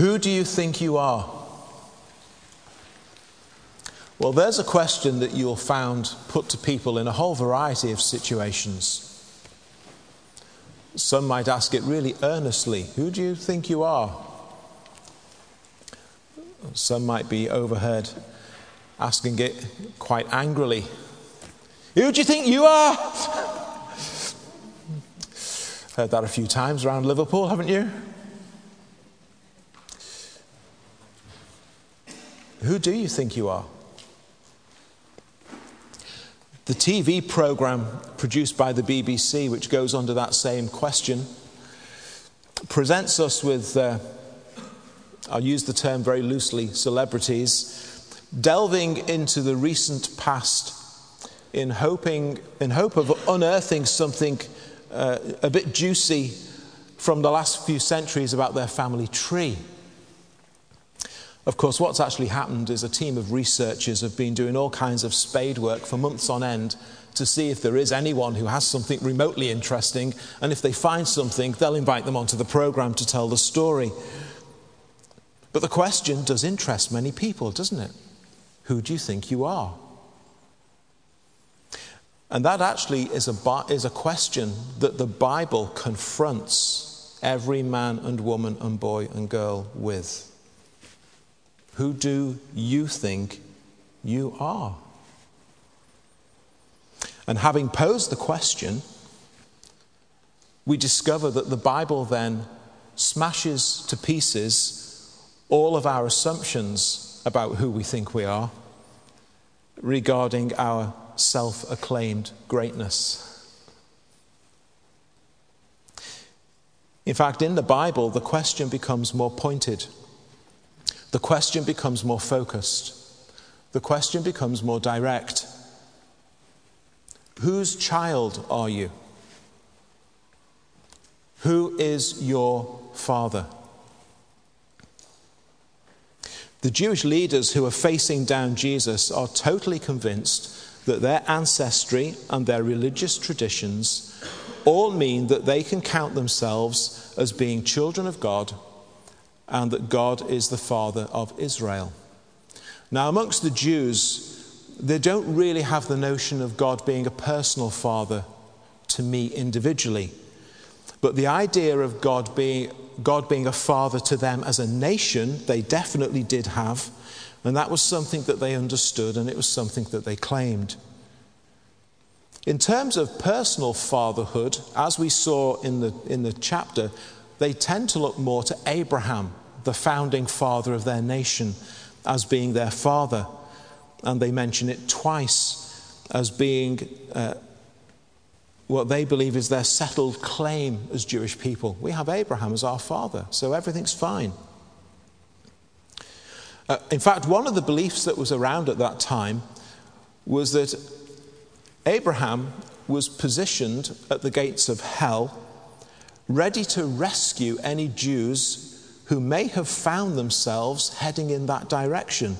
Who do you think you are? Well, there's a question that you'll find put to people in a whole variety of situations. Some might ask it really earnestly Who do you think you are? Some might be overheard asking it quite angrily Who do you think you are? Heard that a few times around Liverpool, haven't you? Who do you think you are? The TV program produced by the BBC, which goes under that same question, presents us with, uh, I'll use the term very loosely, celebrities, delving into the recent past in, hoping, in hope of unearthing something uh, a bit juicy from the last few centuries about their family tree. Of course, what's actually happened is a team of researchers have been doing all kinds of spade work for months on end to see if there is anyone who has something remotely interesting, and if they find something, they'll invite them onto the program to tell the story. But the question does interest many people, doesn't it? Who do you think you are? And that actually is a, is a question that the Bible confronts every man and woman and boy and girl with. Who do you think you are? And having posed the question, we discover that the Bible then smashes to pieces all of our assumptions about who we think we are regarding our self acclaimed greatness. In fact, in the Bible, the question becomes more pointed. The question becomes more focused. The question becomes more direct. Whose child are you? Who is your father? The Jewish leaders who are facing down Jesus are totally convinced that their ancestry and their religious traditions all mean that they can count themselves as being children of God and that God is the Father of Israel. Now, amongst the Jews, they don't really have the notion of God being a personal Father to me individually. But the idea of God being, God being a father to them as a nation, they definitely did have. And that was something that they understood and it was something that they claimed. In terms of personal fatherhood, as we saw in the, in the chapter, they tend to look more to Abraham, the founding father of their nation, as being their father. And they mention it twice as being uh, what they believe is their settled claim as Jewish people. We have Abraham as our father, so everything's fine. Uh, in fact, one of the beliefs that was around at that time was that Abraham was positioned at the gates of hell, ready to rescue any Jews who may have found themselves heading in that direction.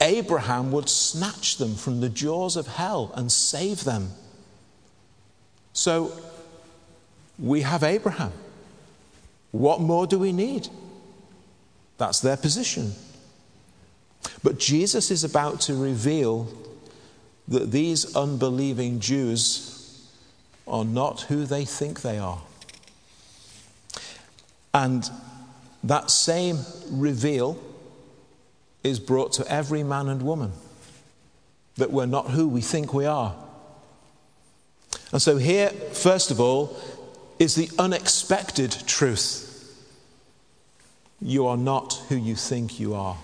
Abraham would snatch them from the jaws of hell and save them. So we have Abraham. What more do we need? That's their position. But Jesus is about to reveal that these unbelieving Jews are not who they think they are. And that same reveal is brought to every man and woman that we're not who we think we are. And so, here, first of all, is the unexpected truth you are not who you think you are.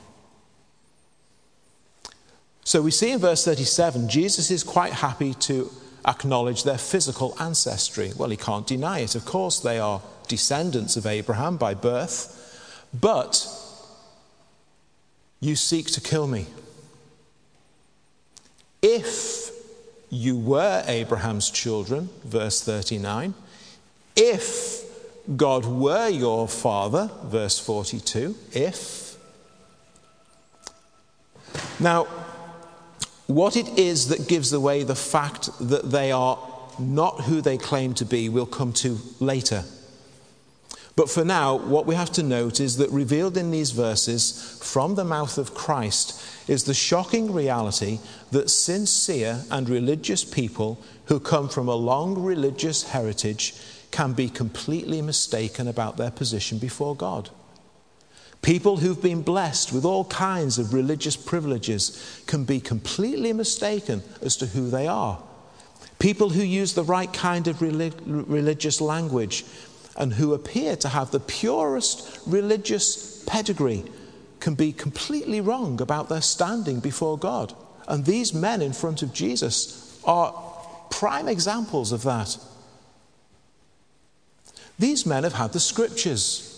So we see in verse 37, Jesus is quite happy to acknowledge their physical ancestry. Well, he can't deny it. Of course, they are descendants of Abraham by birth. But you seek to kill me. If you were Abraham's children, verse 39, if God were your father, verse 42, if. Now, what it is that gives away the fact that they are not who they claim to be, we'll come to later. But for now, what we have to note is that revealed in these verses from the mouth of Christ is the shocking reality that sincere and religious people who come from a long religious heritage can be completely mistaken about their position before God. People who've been blessed with all kinds of religious privileges can be completely mistaken as to who they are. People who use the right kind of religious language and who appear to have the purest religious pedigree can be completely wrong about their standing before God. And these men in front of Jesus are prime examples of that. These men have had the scriptures.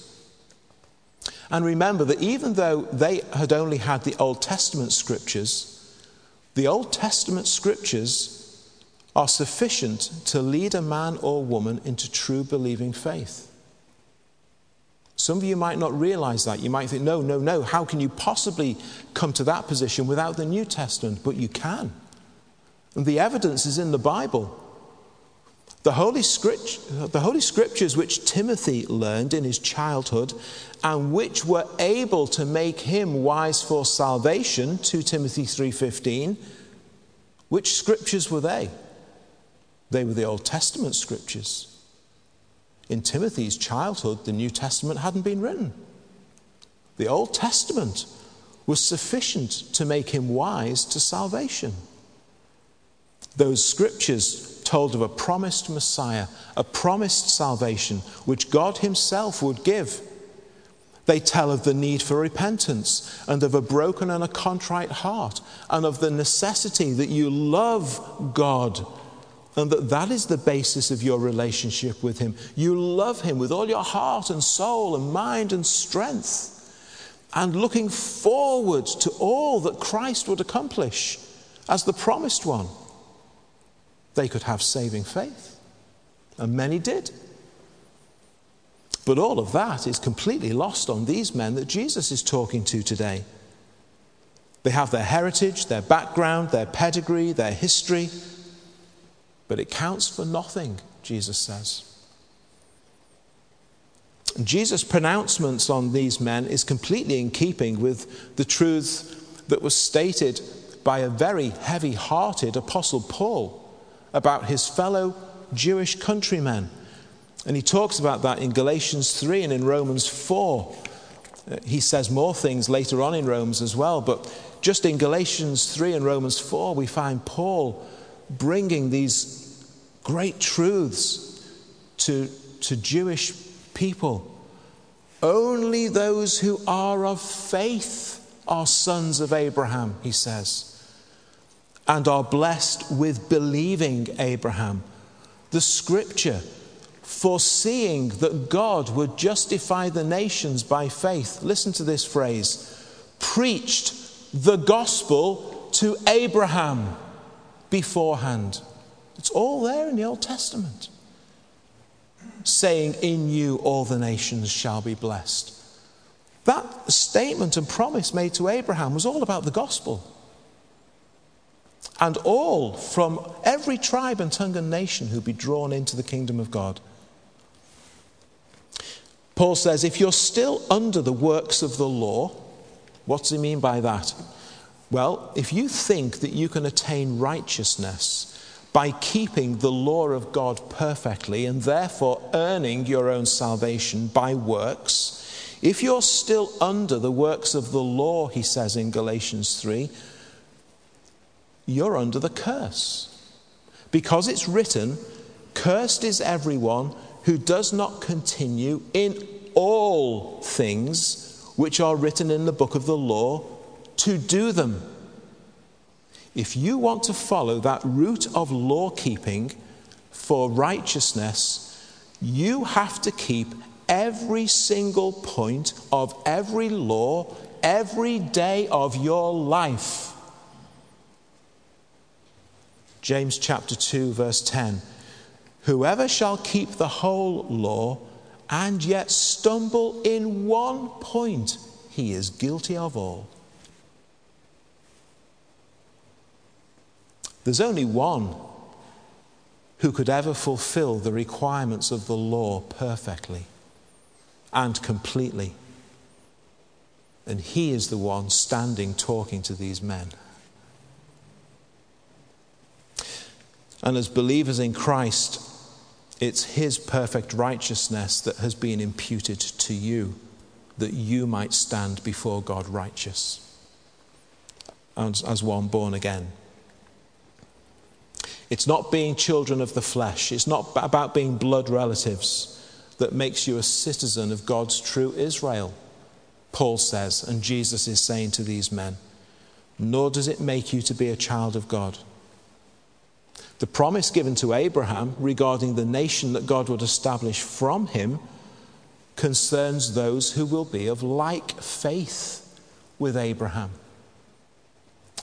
And remember that even though they had only had the Old Testament scriptures, the Old Testament scriptures are sufficient to lead a man or woman into true believing faith. Some of you might not realize that. You might think, no, no, no, how can you possibly come to that position without the New Testament? But you can. And the evidence is in the Bible. The Holy, Script- the Holy Scriptures, which Timothy learned in his childhood and which were able to make him wise for salvation, 2 Timothy 3.15, which scriptures were they? They were the Old Testament scriptures. In Timothy's childhood, the New Testament hadn't been written. The Old Testament was sufficient to make him wise to salvation. Those scriptures told of a promised Messiah, a promised salvation, which God Himself would give. They tell of the need for repentance and of a broken and a contrite heart, and of the necessity that you love God and that that is the basis of your relationship with Him. You love Him with all your heart and soul and mind and strength, and looking forward to all that Christ would accomplish as the promised one. They could have saving faith, and many did. But all of that is completely lost on these men that Jesus is talking to today. They have their heritage, their background, their pedigree, their history but it counts for nothing, Jesus says. Jesus' pronouncements on these men is completely in keeping with the truth that was stated by a very heavy hearted Apostle Paul about his fellow Jewish countrymen. And he talks about that in Galatians 3 and in Romans 4. Uh, he says more things later on in Romans as well, but just in Galatians 3 and Romans 4, we find Paul bringing these great truths to, to Jewish people. Only those who are of faith are sons of Abraham, he says, and are blessed with believing Abraham. The scripture, foreseeing that God would justify the nations by faith, listen to this phrase preached the gospel to Abraham beforehand. It's all there in the Old Testament. Saying, In you all the nations shall be blessed. That statement and promise made to Abraham was all about the gospel. And all from every tribe and tongue and nation who'd be drawn into the kingdom of God. Paul says, if you're still under the works of the law, what does he mean by that? Well, if you think that you can attain righteousness by keeping the law of God perfectly and therefore earning your own salvation by works, if you're still under the works of the law, he says in Galatians 3, you're under the curse. Because it's written, Cursed is everyone who does not continue in all things which are written in the book of the law to do them. If you want to follow that route of law keeping for righteousness, you have to keep every single point of every law every day of your life. James chapter 2, verse 10 Whoever shall keep the whole law and yet stumble in one point, he is guilty of all. There's only one who could ever fulfill the requirements of the law perfectly. and completely. And he is the one standing talking to these men. And as believers in Christ, it's his perfect righteousness that has been imputed to you, that you might stand before God righteous as, as one born again. It's not being children of the flesh, it's not about being blood relatives that makes you a citizen of God's true Israel, Paul says, and Jesus is saying to these men. Nor does it make you to be a child of God. The promise given to Abraham regarding the nation that God would establish from him concerns those who will be of like faith with Abraham.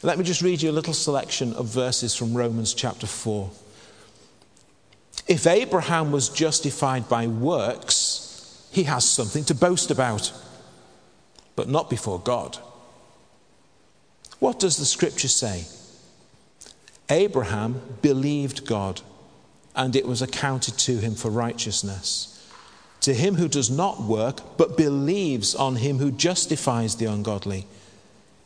Let me just read you a little selection of verses from Romans chapter 4. If Abraham was justified by works, he has something to boast about, but not before God. What does the scripture say? Abraham believed God, and it was accounted to him for righteousness. To him who does not work, but believes on him who justifies the ungodly,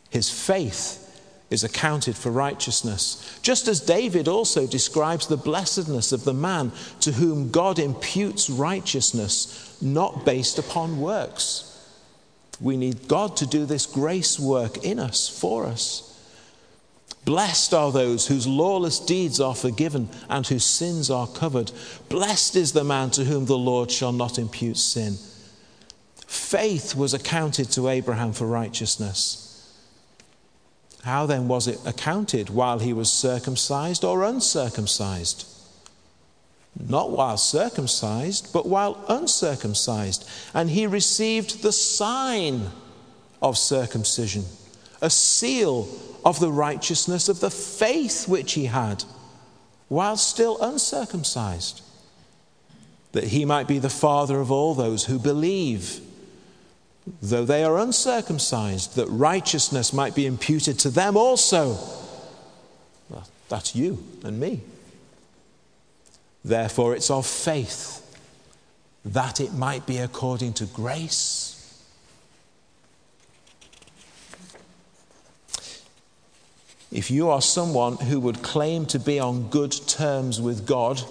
his faith is accounted for righteousness. Just as David also describes the blessedness of the man to whom God imputes righteousness, not based upon works. We need God to do this grace work in us, for us. Blessed are those whose lawless deeds are forgiven and whose sins are covered. Blessed is the man to whom the Lord shall not impute sin. Faith was accounted to Abraham for righteousness. How then was it accounted while he was circumcised or uncircumcised? Not while circumcised, but while uncircumcised. And he received the sign of circumcision, a seal of the righteousness of the faith which he had, while still uncircumcised, that he might be the father of all those who believe though they are uncircumcised, that righteousness might be imputed to them also. That's you and me. Therefore, it's of faith that it might be according to grace. If you are someone who would claim to be on good terms with God,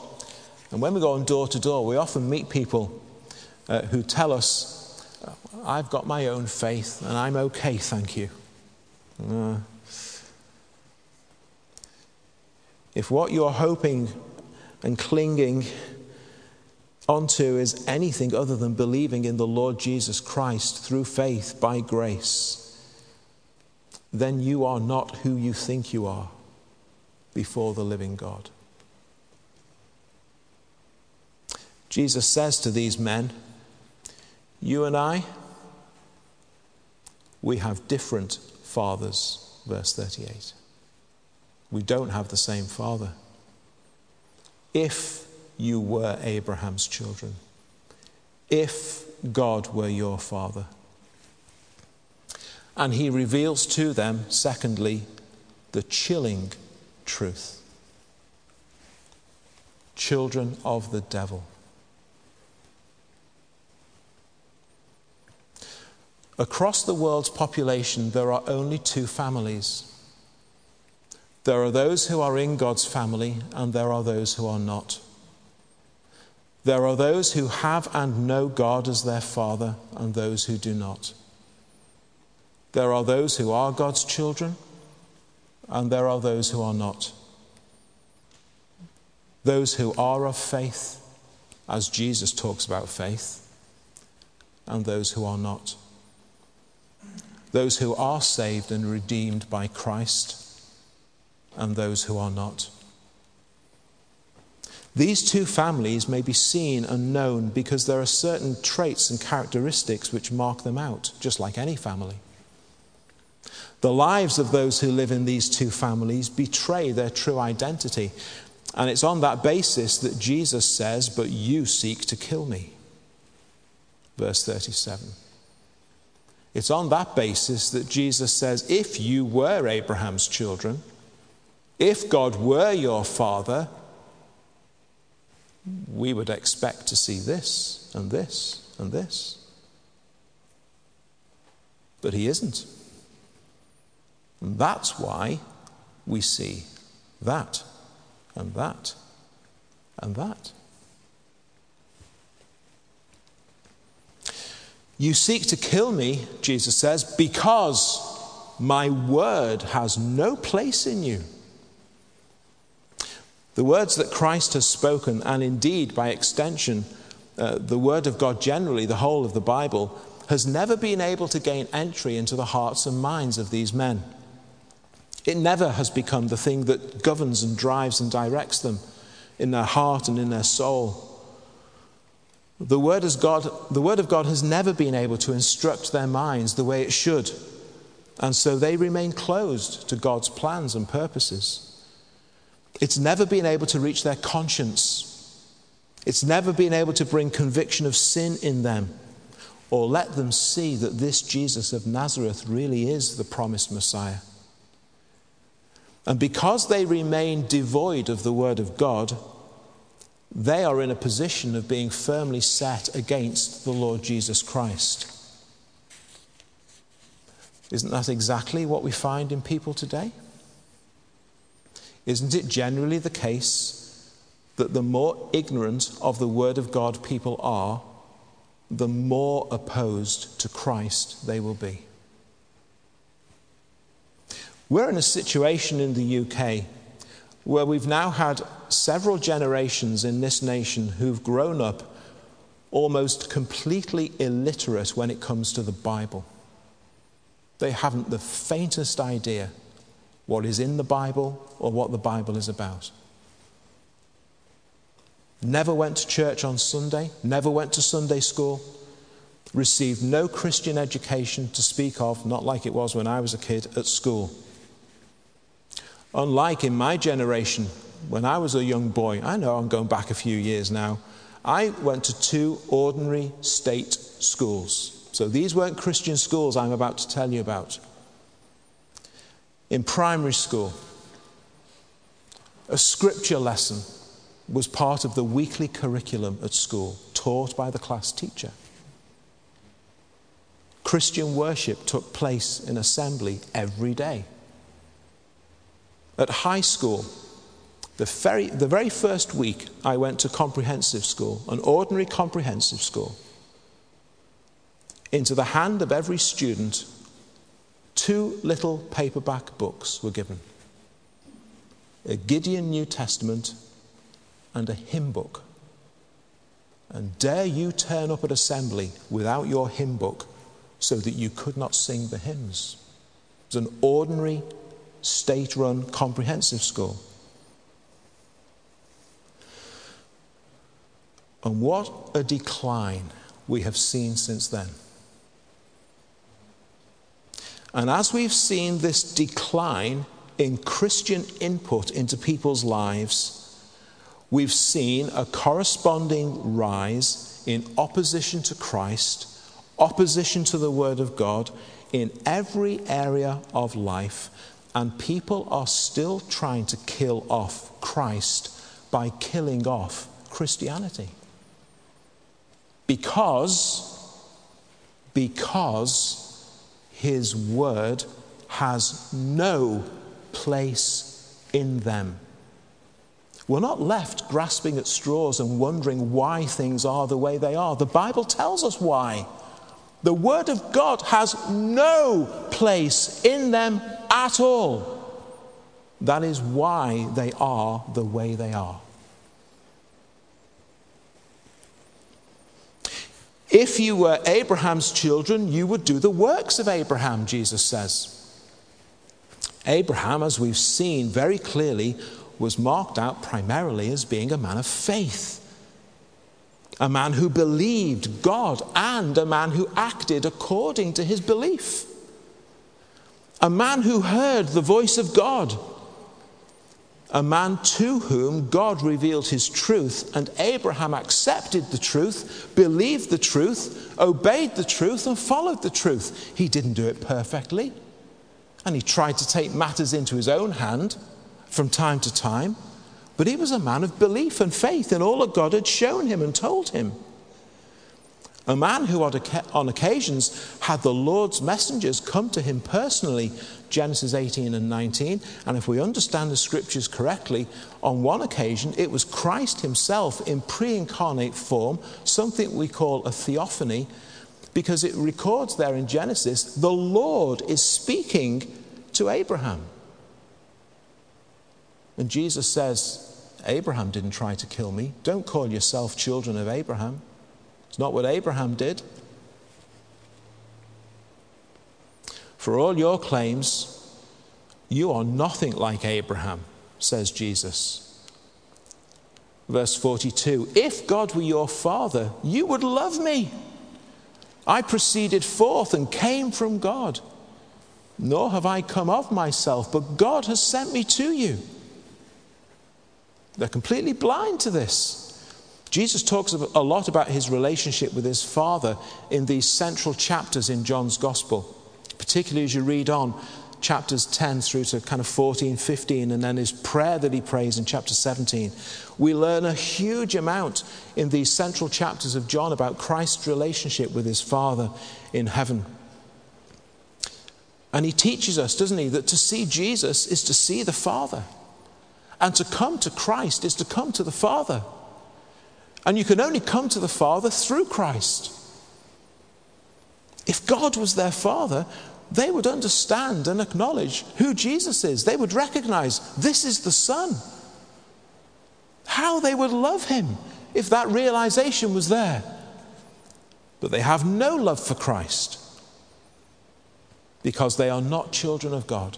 and when we go on door to door, we often meet people uh, who tell us I've got my own faith and I'm okay, thank you. Uh, if what you're hoping and clinging onto is anything other than believing in the Lord Jesus Christ through faith by grace, then you are not who you think you are before the living God. Jesus says to these men, You and I, we have different fathers, verse 38. We don't have the same father. If you were Abraham's children, if God were your father. And he reveals to them, secondly, the chilling truth. Children of the devil. Across the world's population, there are only two families. There are those who are in God's family, and there are those who are not. There are those who have and know God as their Father, and those who do not. There are those who are God's children, and there are those who are not. Those who are of faith, as Jesus talks about faith, and those who are not those who are saved and redeemed by Christ, and those who are not. These two families may be seen and known because there are certain traits and characteristics which mark them out, just like any family. The lives of those who live in these two families betray their true identity. And it's on that basis that Jesus says, But you seek to kill me. Verse 37. It's on that basis that Jesus says, if you were Abraham's children, if God were your father, we would expect to see this and this and this. but he isn't. And that's why we see that and that and that. You seek to kill me, Jesus says, because my word has no place in you. The words that Christ has spoken, and indeed by extension, uh, the word of God generally, the whole of the Bible, has never been able to gain entry into the hearts and minds of these men. It never has become the thing that governs and drives and directs them in their heart and in their soul. The word, God, the word of God has never been able to instruct their minds the way it should, and so they remain closed to God's plans and purposes. It's never been able to reach their conscience. It's never been able to bring conviction of sin in them or let them see that this Jesus of Nazareth really is the promised Messiah. And because they remain devoid of the Word of God, they are in a position of being firmly set against the Lord Jesus Christ. Isn't that exactly what we find in people today? Isn't it generally the case that the more ignorant of the Word of God people are, the more opposed to Christ they will be. We're in a situation in the UK where we've now had several generations in this nation who've grown up almost completely illiterate when it comes to the Bible. They haven't the faintest idea what is in the Bible or what the Bible is about. Never went to church on Sunday, never went to Sunday school, received no Christian education to speak of, not like it was when I was a kid at school. Unlike in my generation, when I was a young boy, I know I'm going back a few years now, I went to two ordinary state schools. So these weren't Christian schools I'm about to tell you about. In primary school, a scripture lesson was part of the weekly curriculum at school, taught by the class teacher. Christian worship took place in assembly every day. At high school, the very, the very first week I went to comprehensive school, an ordinary comprehensive school, into the hand of every student, two little paperback books were given a Gideon New Testament and a hymn book. And dare you turn up at assembly without your hymn book so that you could not sing the hymns? It was an ordinary, state run, comprehensive school. And what a decline we have seen since then. And as we've seen this decline in Christian input into people's lives, we've seen a corresponding rise in opposition to Christ, opposition to the Word of God in every area of life, and people are still trying to kill off Christ by killing off Christianity. Because, because his word has no place in them. We're not left grasping at straws and wondering why things are the way they are. The Bible tells us why. The Word of God has no place in them at all. That is why they are the way they are. If you were Abraham's children, you would do the works of Abraham, Jesus says. Abraham, as we've seen very clearly, was marked out primarily as being a man of faith, a man who believed God and a man who acted according to his belief, a man who heard the voice of God, a man to whom God revealed his truth, and Abraham accepted the truth, believed the truth, obeyed the truth, and followed the truth. He didn't do it perfectly, and he tried to take matters into his own hand from time to time, but he was a man of belief and faith in all that God had shown him and told him. A man who, on occasions, had the Lord's messengers come to him personally, Genesis 18 and 19. And if we understand the scriptures correctly, on one occasion it was Christ himself in pre incarnate form, something we call a theophany, because it records there in Genesis the Lord is speaking to Abraham. And Jesus says, Abraham didn't try to kill me. Don't call yourself children of Abraham. It's not what Abraham did. For all your claims, you are nothing like Abraham, says Jesus. Verse 42 If God were your father, you would love me. I proceeded forth and came from God. Nor have I come of myself, but God has sent me to you. They're completely blind to this. Jesus talks a lot about his relationship with his Father in these central chapters in John's Gospel, particularly as you read on chapters 10 through to kind of 14, 15, and then his prayer that he prays in chapter 17. We learn a huge amount in these central chapters of John about Christ's relationship with his Father in heaven. And he teaches us, doesn't he, that to see Jesus is to see the Father. And to come to Christ is to come to the Father. And you can only come to the Father through Christ. If God was their Father, they would understand and acknowledge who Jesus is. They would recognize this is the Son. How they would love him if that realization was there. But they have no love for Christ because they are not children of God.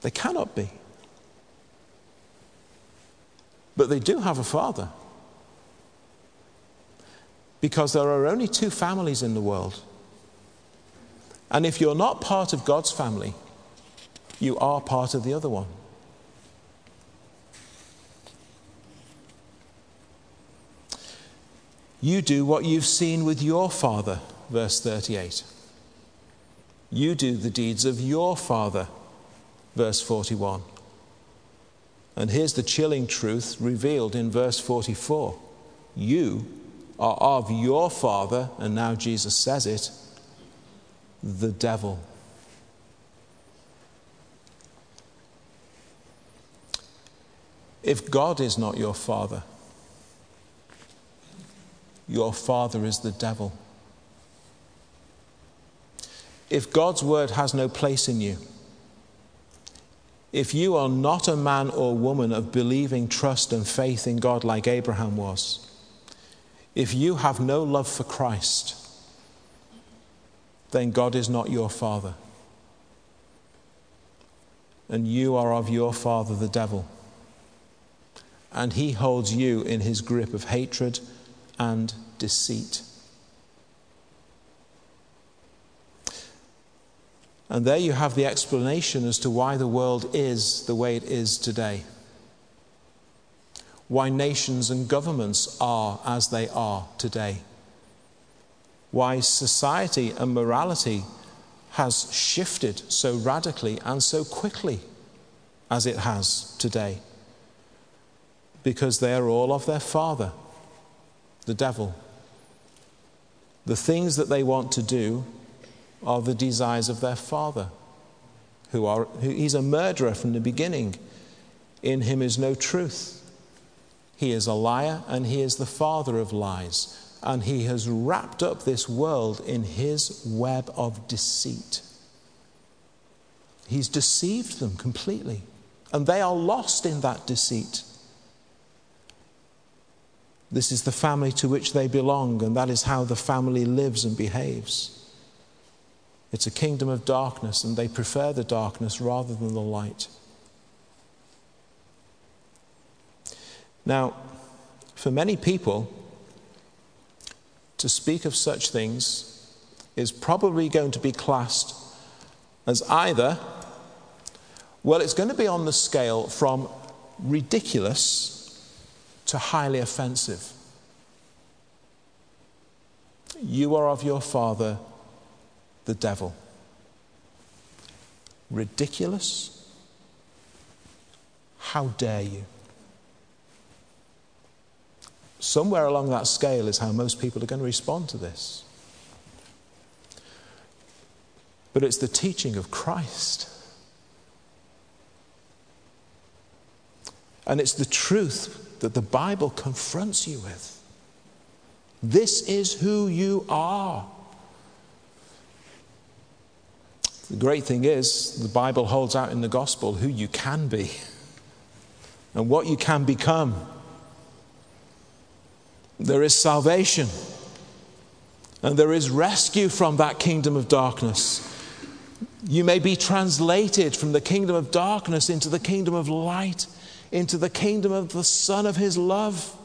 They cannot be. But they do have a father. Because there are only two families in the world. And if you're not part of God's family, you are part of the other one. You do what you've seen with your father, verse 38. You do the deeds of your father, verse 41. And here's the chilling truth revealed in verse 44 You are of your father, and now Jesus says it, the devil. If God is not your father, your father is the devil. If God's word has no place in you, if you are not a man or woman of believing trust and faith in God like Abraham was, if you have no love for Christ, then God is not your father. And you are of your father, the devil. And he holds you in his grip of hatred and deceit. And there you have the explanation as to why the world is the way it is today why nations and governments are as they are today, why society and morality has shifted so radically and so quickly as it has today. Because they are all of their father, the devil. The things that they want to do are the desires of their father, who are, who, he's a murderer from the beginning. In him is no truth. He is a liar and he is the father of lies. And he has wrapped up this world in his web of deceit. He's deceived them completely. And they are lost in that deceit. This is the family to which they belong, and that is how the family lives and behaves. It's a kingdom of darkness, and they prefer the darkness rather than the light. Now, for many people, to speak of such things is probably going to be classed as either, well, it's going to be on the scale from ridiculous to highly offensive. You are of your father, the devil. Ridiculous? How dare you? Somewhere along that scale is how most people are going to respond to this. But it's the teaching of Christ. And it's the truth that the Bible confronts you with. This is who you are. The great thing is, the Bible holds out in the gospel who you can be and what you can become. There is salvation and there is rescue from that kingdom of darkness. You may be translated from the kingdom of darkness into the kingdom of light, into the kingdom of the Son of His love.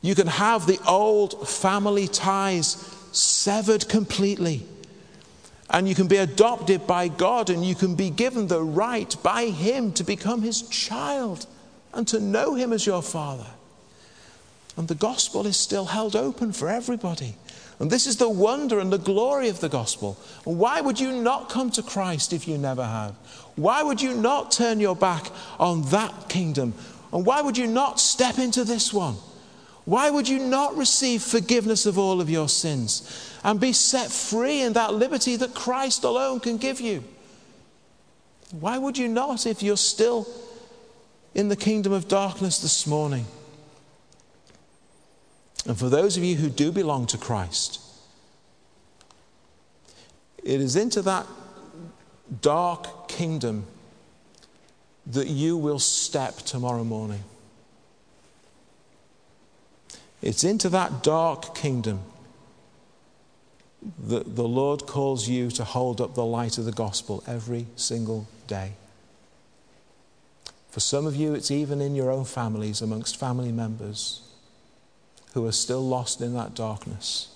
You can have the old family ties severed completely. And you can be adopted by God and you can be given the right by Him to become His child and to know Him as your Father. And the gospel is still held open for everybody. And this is the wonder and the glory of the gospel. Why would you not come to Christ if you never have? Why would you not turn your back on that kingdom? And why would you not step into this one? Why would you not receive forgiveness of all of your sins and be set free in that liberty that Christ alone can give you? Why would you not if you're still in the kingdom of darkness this morning? And for those of you who do belong to Christ, it is into that dark kingdom that you will step tomorrow morning. It's into that dark kingdom that the Lord calls you to hold up the light of the gospel every single day. For some of you, it's even in your own families, amongst family members who are still lost in that darkness.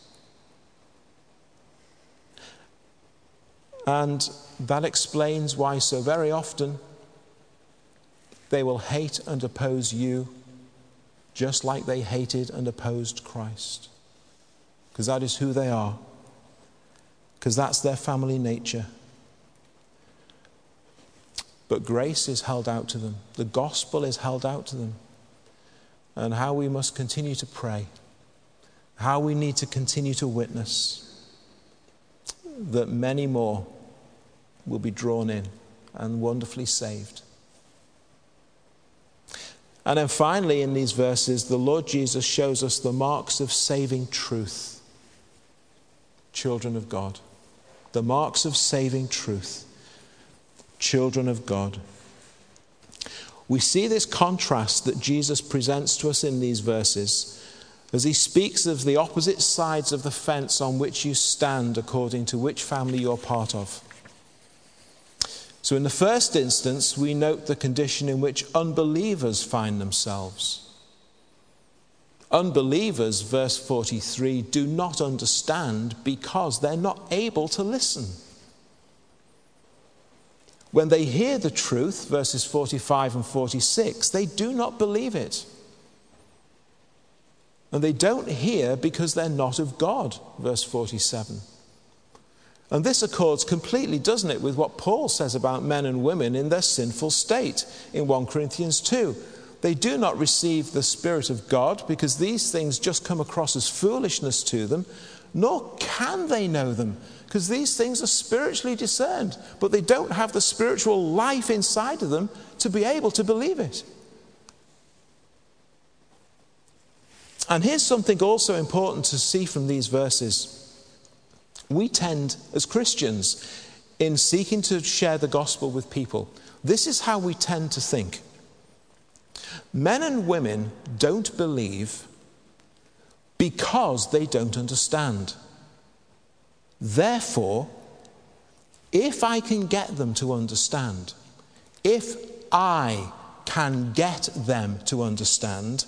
And that explains why so very often they will hate and oppose you just like they hated and opposed Christ. Because that is who they are, because that's their family nature. But grace is held out to them, the gospel is held out to them and how we must continue to pray, how we need to continue to witness that many more will be drawn in and wonderfully saved. And then finally, in these verses, the Lord Jesus shows us the marks of saving truth, children of God. The marks of saving truth, children of God. We see this contrast that Jesus presents to us in these verses as he speaks of the opposite sides of the fence on which you stand according to which family you're part of. So, in the first instance, we note the condition in which unbelievers find themselves. Unbelievers, verse 43, do not understand because they're not able to listen. When they hear the truth, verses 45 and 46, they do not believe it. And they don't hear because they're not of God, verse 47. And this accords completely, doesn't it, with what Paul says about men and women in their sinful state in 1 Corinthians 2. They do not receive the Spirit of God because these things just come across as foolishness to them, nor can they know them because these things are spiritually discerned, but they don't have the spiritual life inside of them to be able to believe it. And here's something also important to see from these verses. We tend, as Christians, in seeking to share the gospel with people, this is how we tend to think. Men and women don't believe because they don't understand. Therefore, if I can get them to understand, if I can get them to understand,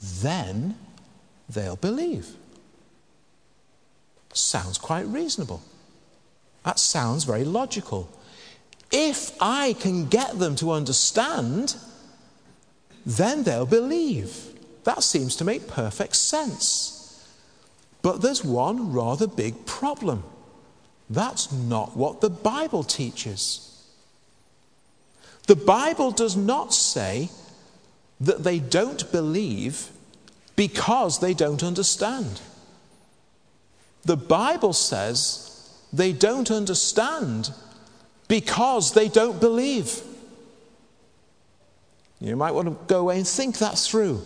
then they'll believe. Sounds quite reasonable. That sounds very logical. If I can get them to understand, then they'll believe. That seems to make perfect sense. But there's one rather big problem. That's not what the Bible teaches. The Bible does not say that they don't believe because they don't understand. The Bible says they don't understand because they don't believe. You might want to go away and think that through.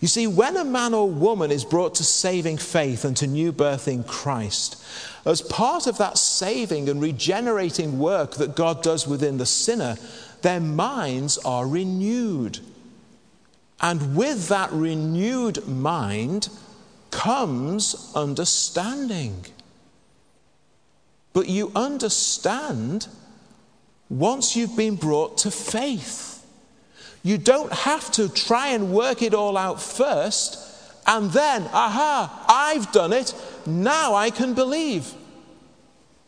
You see, when a man or woman is brought to saving faith and to new birth in Christ, as part of that saving and regenerating work that God does within the sinner, their minds are renewed. And with that renewed mind comes understanding. But you understand once you've been brought to faith. You don't have to try and work it all out first and then, aha, I've done it, now I can believe.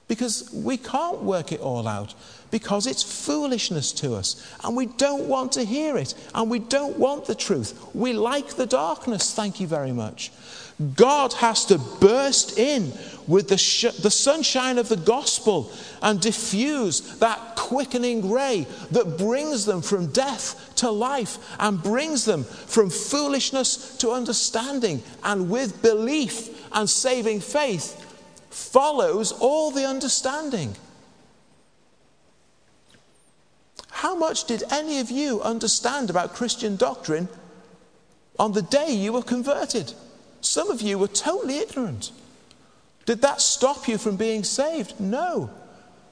Because we can't work it all out because it's foolishness to us and we don't want to hear it and we don't want the truth. We like the darkness, thank you very much. God has to burst in with the, sh- the sunshine of the gospel and diffuse that quickening ray that brings them from death to life and brings them from foolishness to understanding. And with belief and saving faith follows all the understanding. How much did any of you understand about Christian doctrine on the day you were converted? Some of you were totally ignorant. Did that stop you from being saved? No.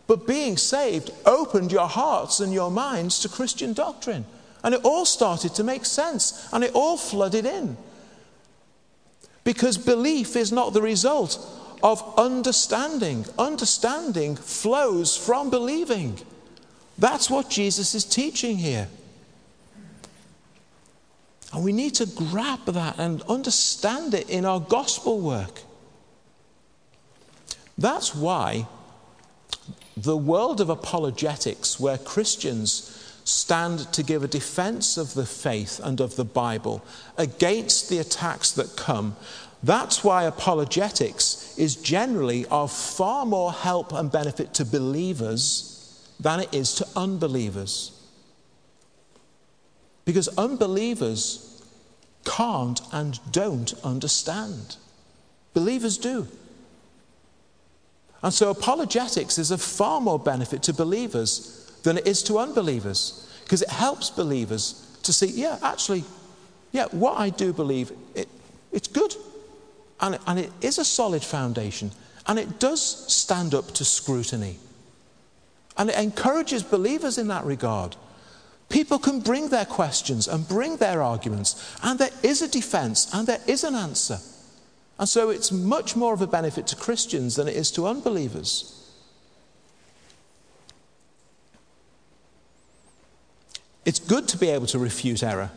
But being saved opened your hearts and your minds to Christian doctrine. And it all started to make sense and it all flooded in. Because belief is not the result of understanding, understanding flows from believing. That's what Jesus is teaching here. And we need to grab that and understand it in our gospel work. That's why the world of apologetics, where Christians stand to give a defense of the faith and of the Bible against the attacks that come, that's why apologetics is generally of far more help and benefit to believers than it is to unbelievers. Because unbelievers can't and don't understand. Believers do. And so apologetics is of far more benefit to believers than it is to unbelievers. Because it helps believers to see, yeah, actually, yeah, what I do believe, it, it's good. And and it is a solid foundation. And it does stand up to scrutiny. And it encourages believers in that regard. People can bring their questions and bring their arguments, and there is a defense and there is an answer. And so it's much more of a benefit to Christians than it is to unbelievers. It's good to be able to refute error.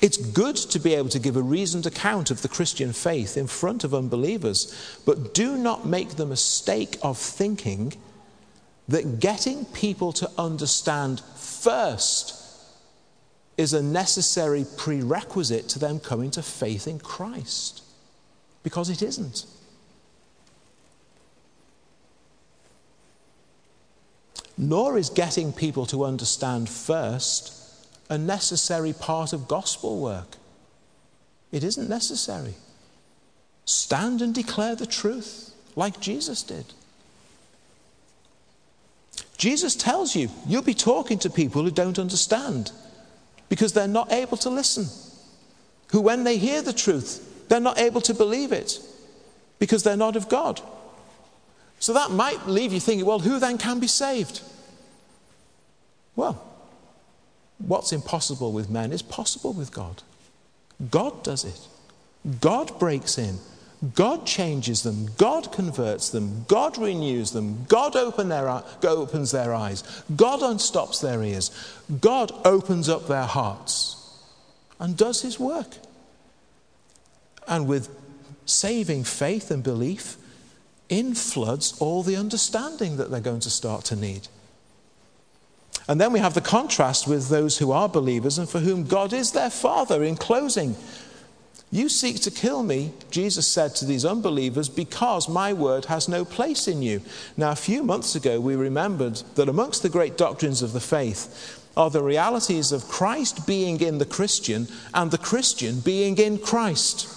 It's good to be able to give a reasoned account of the Christian faith in front of unbelievers, but do not make the mistake of thinking that getting people to understand first is a necessary prerequisite to them coming to faith in Christ. Because it isn't. Nor is getting people to understand first a necessary part of gospel work. It isn't necessary. Stand and declare the truth, like Jesus did. Jesus tells you you'll be talking to people who don't understand because they're not able to listen. Who, when they hear the truth, they're not able to believe it because they're not of God. So that might leave you thinking, well, who then can be saved? Well, what's impossible with men is possible with God. God does it. God breaks in. God changes them. God converts them. God renews them. God open their, opens their eyes. God unstops their ears. God opens up their hearts and does his work. And with saving faith and belief, in floods all the understanding that they're going to start to need. And then we have the contrast with those who are believers and for whom God is their Father. In closing, You seek to kill me, Jesus said to these unbelievers, because my word has no place in you. Now, a few months ago, we remembered that amongst the great doctrines of the faith are the realities of Christ being in the Christian and the Christian being in Christ.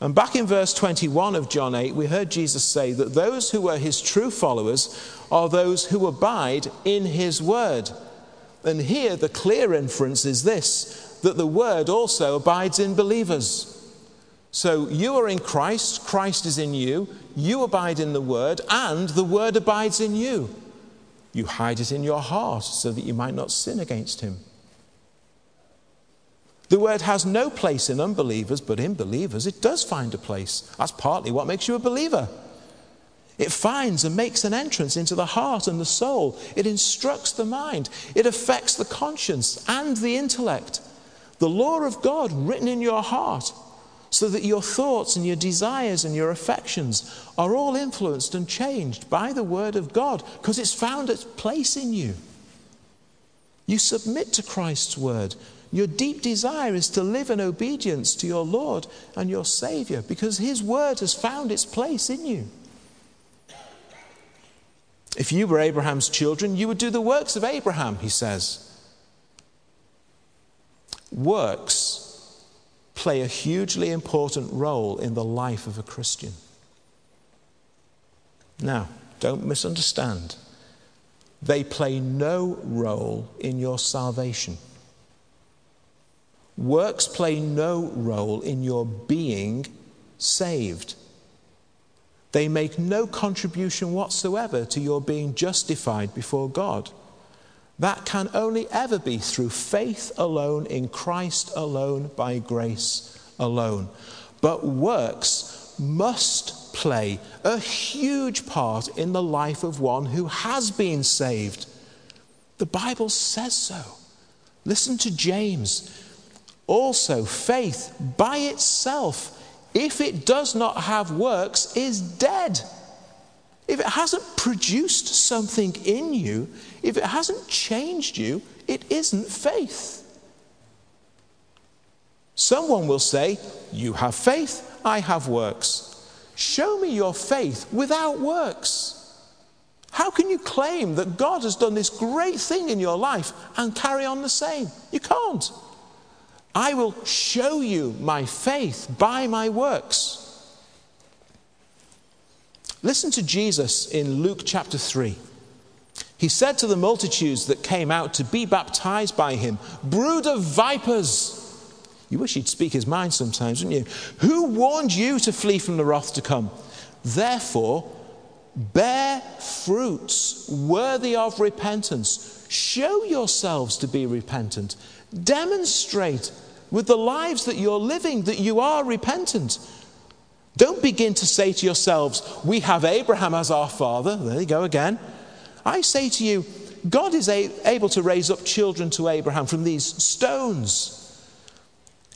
And back in verse 21 of John 8, we heard Jesus say that those who are his true followers are those who abide in his word. And here the clear inference is this that the word also abides in believers. So you are in Christ, Christ is in you, you abide in the word, and the word abides in you. You hide it in your heart so that you might not sin against him. The word has no place in unbelievers, but in believers it does find a place. That's partly what makes you a believer. It finds and makes an entrance into the heart and the soul. It instructs the mind. It affects the conscience and the intellect. The law of God written in your heart so that your thoughts and your desires and your affections are all influenced and changed by the Word of God because it's found its place in you. You submit to Christ's Word. Your deep desire is to live in obedience to your Lord and your Savior because His Word has found its place in you. If you were Abraham's children, you would do the works of Abraham, he says. Works play a hugely important role in the life of a Christian. Now, don't misunderstand. They play no role in your salvation. Works play no role in your being saved. They make no contribution whatsoever to your being justified before God. That can only ever be through faith alone, in Christ alone, by grace alone. But works must play a huge part in the life of one who has been saved. The Bible says so. Listen to James. Also, faith by itself, if it does not have works, is dead. If it hasn't produced something in you, if it hasn't changed you, it isn't faith. Someone will say, You have faith, I have works. Show me your faith without works. How can you claim that God has done this great thing in your life and carry on the same? You can't. I will show you my faith by my works. Listen to Jesus in Luke chapter 3. He said to the multitudes that came out to be baptized by him, Brood of vipers! You wish he'd speak his mind sometimes, wouldn't you? Who warned you to flee from the wrath to come? Therefore, bear fruits worthy of repentance. Show yourselves to be repentant. Demonstrate with the lives that you're living that you are repentant. Don't begin to say to yourselves, We have Abraham as our father. There you go again. I say to you, God is a- able to raise up children to Abraham from these stones.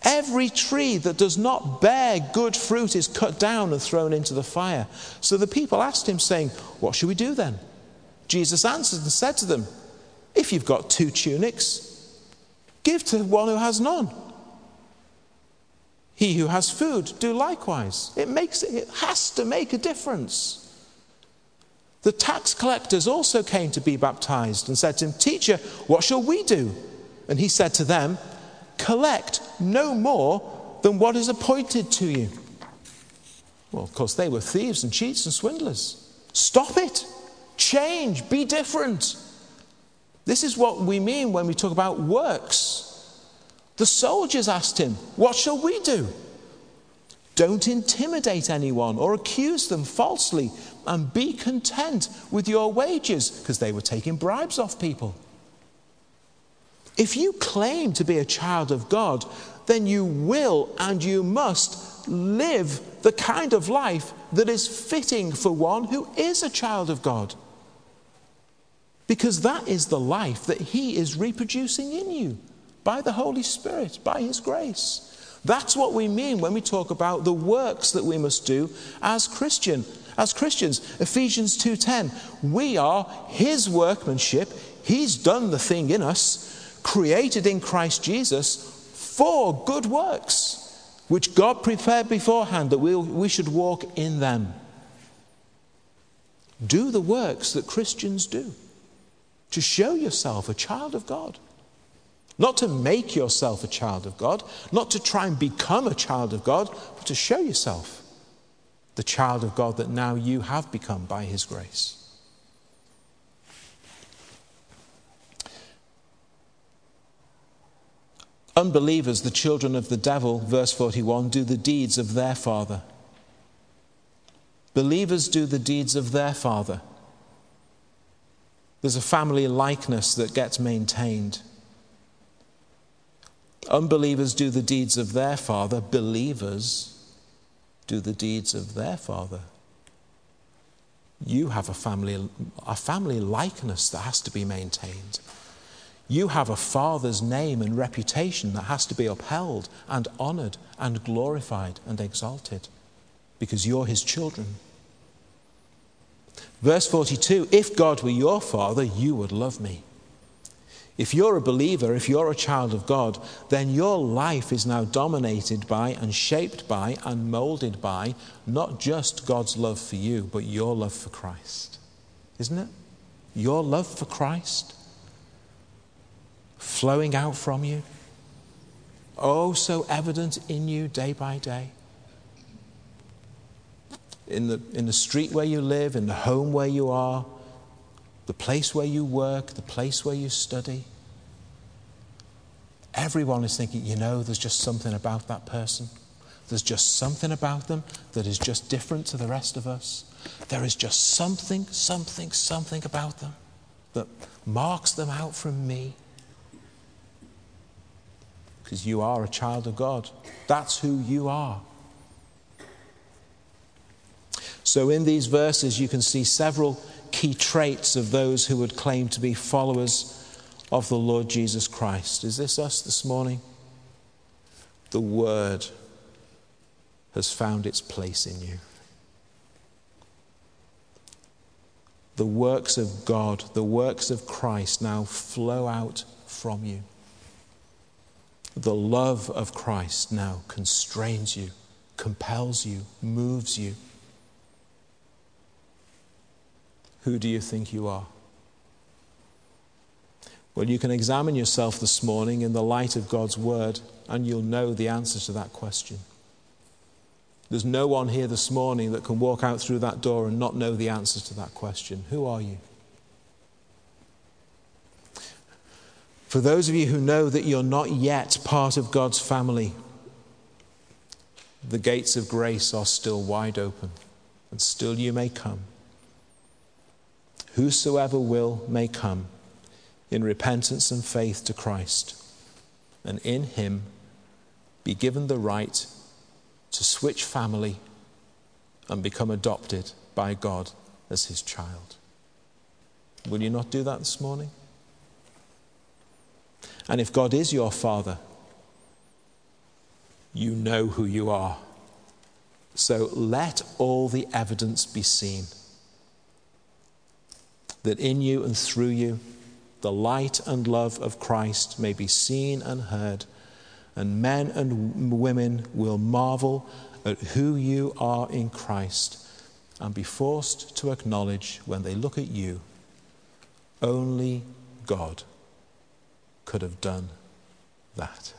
Every tree that does not bear good fruit is cut down and thrown into the fire. So the people asked him, saying, What should we do then? Jesus answered and said to them, If you've got two tunics, give to one who has none. He who has food, do likewise. It, makes, it has to make a difference. The tax collectors also came to be baptized and said to him, Teacher, what shall we do? And he said to them, Collect no more than what is appointed to you. Well, of course, they were thieves and cheats and swindlers. Stop it. Change. Be different. This is what we mean when we talk about works. The soldiers asked him, What shall we do? Don't intimidate anyone or accuse them falsely and be content with your wages because they were taking bribes off people. If you claim to be a child of God, then you will and you must live the kind of life that is fitting for one who is a child of God. Because that is the life that He is reproducing in you by the Holy Spirit, by His grace. That's what we mean when we talk about the works that we must do as Christian. As Christians, Ephesians 2:10, we are his workmanship. He's done the thing in us, created in Christ Jesus for good works, which God prepared beforehand that we we should walk in them. Do the works that Christians do to show yourself a child of God. Not to make yourself a child of God, not to try and become a child of God, but to show yourself the child of God that now you have become by His grace. Unbelievers, the children of the devil, verse 41, do the deeds of their father. Believers do the deeds of their father. There's a family likeness that gets maintained. Unbelievers do the deeds of their father, believers do the deeds of their father. You have a family, a family likeness that has to be maintained. You have a father's name and reputation that has to be upheld and honored and glorified and exalted because you're his children. Verse 42 If God were your father, you would love me. If you're a believer, if you're a child of God, then your life is now dominated by and shaped by and molded by not just God's love for you, but your love for Christ. Isn't it? Your love for Christ flowing out from you. Oh, so evident in you day by day. In the, in the street where you live, in the home where you are, the place where you work, the place where you study. Everyone is thinking, you know, there's just something about that person. There's just something about them that is just different to the rest of us. There is just something, something, something about them that marks them out from me. Because you are a child of God. That's who you are. So, in these verses, you can see several key traits of those who would claim to be followers of the Lord Jesus Christ. Is this us this morning? The Word has found its place in you. The works of God, the works of Christ now flow out from you. The love of Christ now constrains you, compels you, moves you. Who do you think you are? Well, you can examine yourself this morning in the light of God's word, and you'll know the answer to that question. There's no one here this morning that can walk out through that door and not know the answer to that question. Who are you? For those of you who know that you're not yet part of God's family, the gates of grace are still wide open, and still you may come. Whosoever will may come in repentance and faith to Christ, and in Him be given the right to switch family and become adopted by God as His child. Will you not do that this morning? And if God is your Father, you know who you are. So let all the evidence be seen that in you and through you the light and love of Christ may be seen and heard, and men and women will marvel at who you are in Christ and be forced to acknowledge when they look at you, only God could have done that.